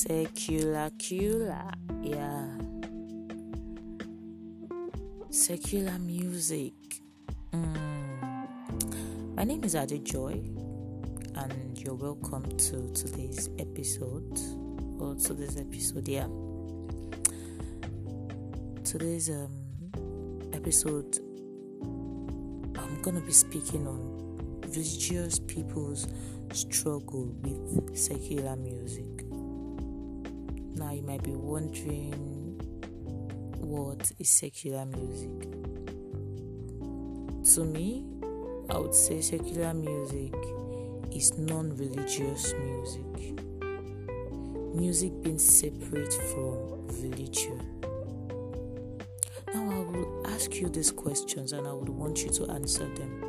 Secular cula, yeah. Secular music. Mm. My name is Ade Joy, and you're welcome to today's episode. Or today's episode, yeah. Today's um episode, I'm gonna be speaking on religious people's struggle with secular music. Now, you might be wondering what is secular music. To me, I would say secular music is non religious music. Music being separate from religion. Now, I will ask you these questions and I would want you to answer them.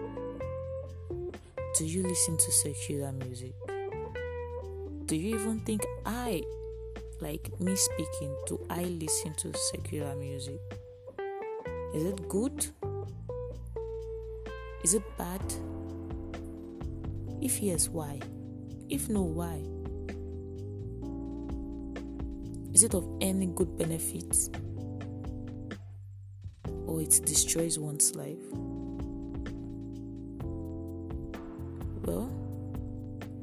Do you listen to secular music? Do you even think I like me speaking, do I listen to secular music? Is it good? Is it bad? If yes, why? If no, why? Is it of any good benefit? Or it destroys one's life? Well,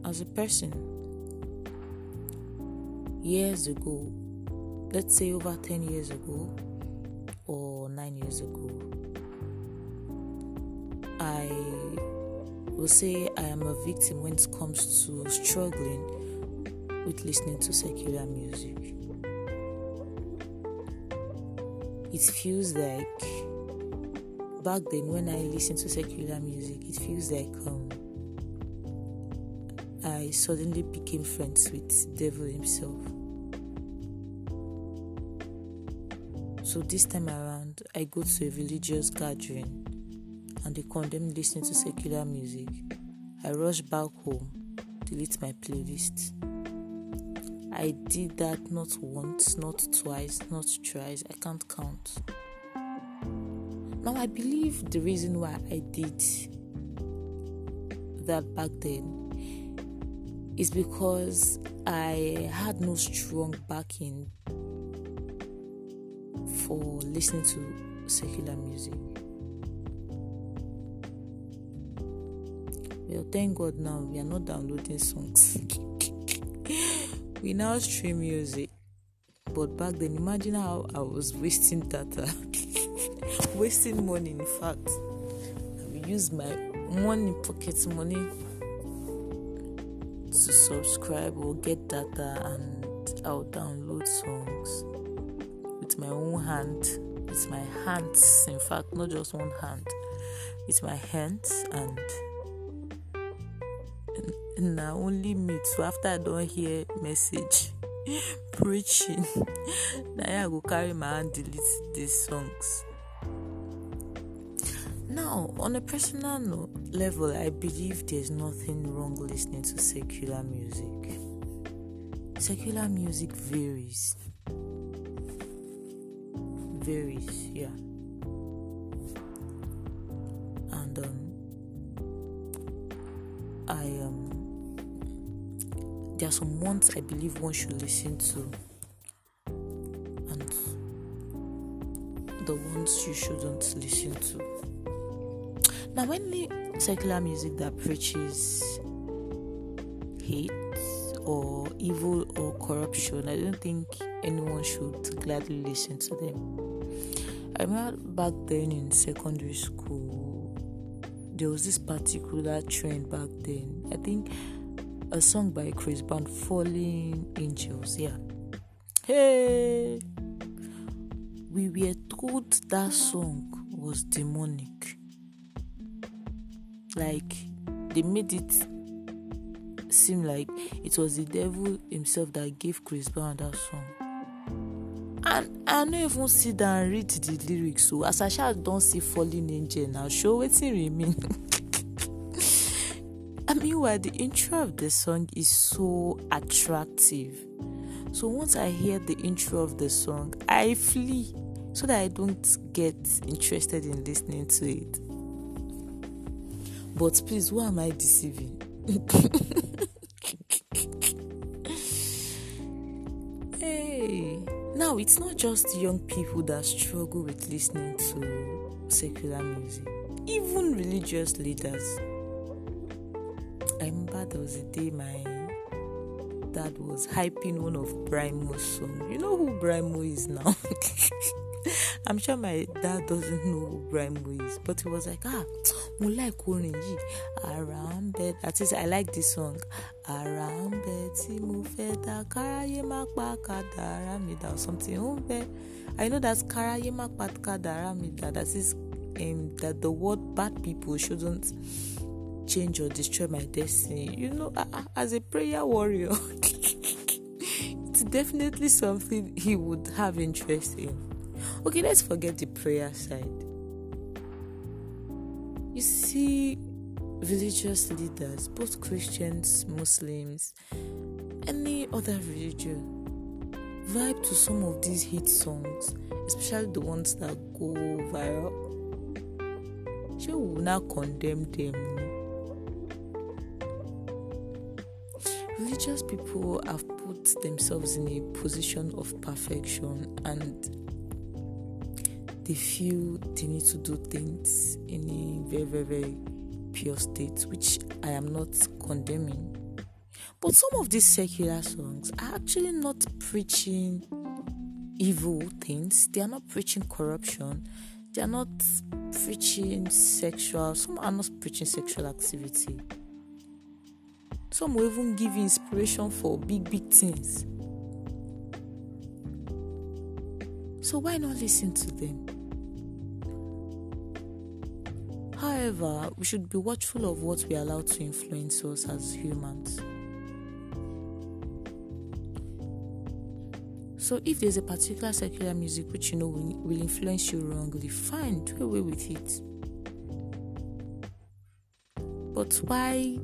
as a person, years ago, let's say over 10 years ago or 9 years ago, I will say I am a victim when it comes to struggling with listening to secular music. It feels like back then when I listened to secular music, it feels like um, I suddenly became friends with devil himself. So this time around, I go to a religious gathering and they condemn listening to secular music. I rush back home, delete my playlist. I did that not once, not twice, not thrice, I can't count. Now, I believe the reason why I did that back then is because I had no strong backing for listening to secular music. Well, thank God now we are not downloading songs. we now stream music. But back then, imagine how I was wasting data, wasting money. In fact, I will use my money, pocket money, to subscribe or get data, and I'll download songs my own hand. With my hands in fact not just one hand. With my hands and now only me. So after i don't hear message preaching now i go carry my hand delete these songs. Now on a personal level i believe there's nothing wrong listening to secular music. Secular music varies varies, yeah. And um, I um, there are some ones I believe one should listen to, and the ones you shouldn't listen to. Now, any secular music that preaches hate or evil or corruption, I don't think anyone should gladly listen to them. I remember back then in secondary school, there was this particular trend back then. I think a song by Chris Brown, Falling Angels. Yeah. Hey! We were told that song was demonic. Like, they made it seem like it was the devil himself that gave Chris Brown that song and i no even sit down read the lyrics so as i sha don see falling angel now show wetin remain and meanwhile the intro of the song is so attractive. So once i hear the intro of the song i flee so that i don't get interested in listening to it. But please who am i deceiving it's not just young people that struggle with listening to secular music, even religious leaders. I remember there was a day my dad was hyping one of Brymo's songs. You know who Brymo is now? I'm sure my dad doesn't know who Brymo is, but he was like, ah, mo like orin yìí, ń bẹ. That is, I like this song. Ń bẹ tí mo fẹ́ dá káráyé or something. I know that's káráyé má pa kádàrá. That is um, that the word bad people shouldn't change or destroy my destiny. You know, as a prayer warrior, it's definitely something he would have interest in. Okay, let's forget the prayer side. You see, religious leaders, both Christians, Muslims, any other religion, vibe to some of these hit songs, especially the ones that go viral. She will not condemn them. religious people have put themselves in a position of perfection and they feel they need to do things in a very, very, very pure state, which I am not condemning. But some of these secular songs are actually not preaching evil things, they are not preaching corruption, they are not preaching sexual, some are not preaching sexual activity some will even give inspiration for big, big things. So why not listen to them? However, we should be watchful of what we allow to influence us as humans. So, if there's a particular secular music which you know will, influence you wrongly, fine, do away with it. But why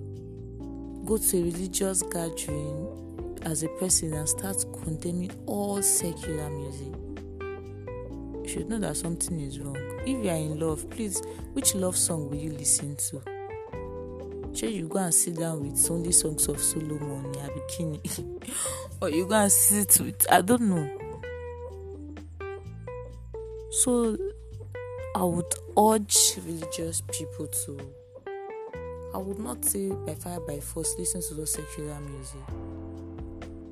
go to a religious gathering as a person and start condemning all secular music, you should know that something is wrong. If you are in love, please, which love song will you listen to? Should you go and sit down with only songs of Solomon, Bikini, or you go and sit with I don't know. So I would urge religious people to I would not say by fire by force listen to the secular music.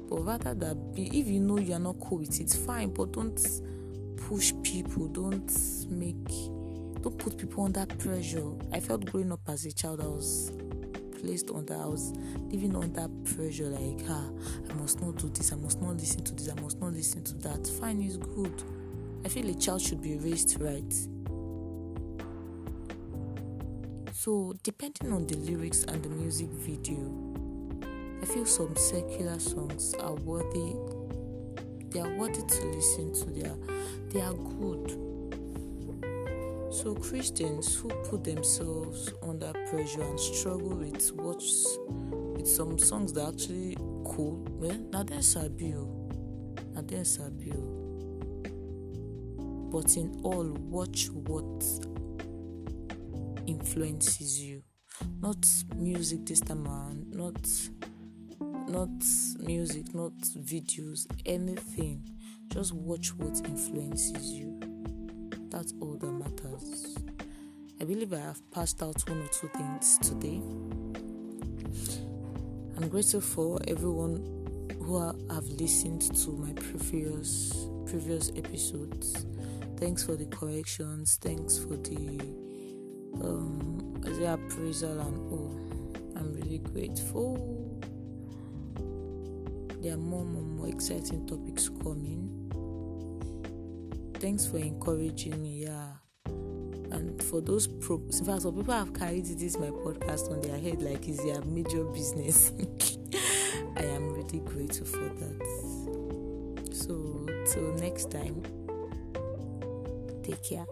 But rather that be if you know you are not cool with it, fine, but don't push people, don't make don't put people under pressure. I felt growing up as a child I was placed under I was living under pressure like ah I must not do this, I must not listen to this, I must not listen to that. Fine is good. I feel a child should be raised right. So, depending on the lyrics and the music video, I feel some secular songs are worthy. They are worthy to listen to. They are, they are good. So Christians who put themselves under pressure and struggle with what's with some songs that are actually cool, eh, well, now then sabi now then sabi But in all, watch what influences you not music this time around not not music not videos anything. Just watch what influences you. That's all that matters. I believe i have passed out one or two things today. I'm grateful for everyone who have listened to my previous previous episodes. Thanks for the corrections. Thanks for the um, the appraisal and all. I'm really grateful. There are more, more, more exciting topics coming. Thanks for encouraging me, yeah. And for those pro, in fact, some people have carried this my podcast on their head like it's their major business. I am really grateful for that. So, till next time, take care.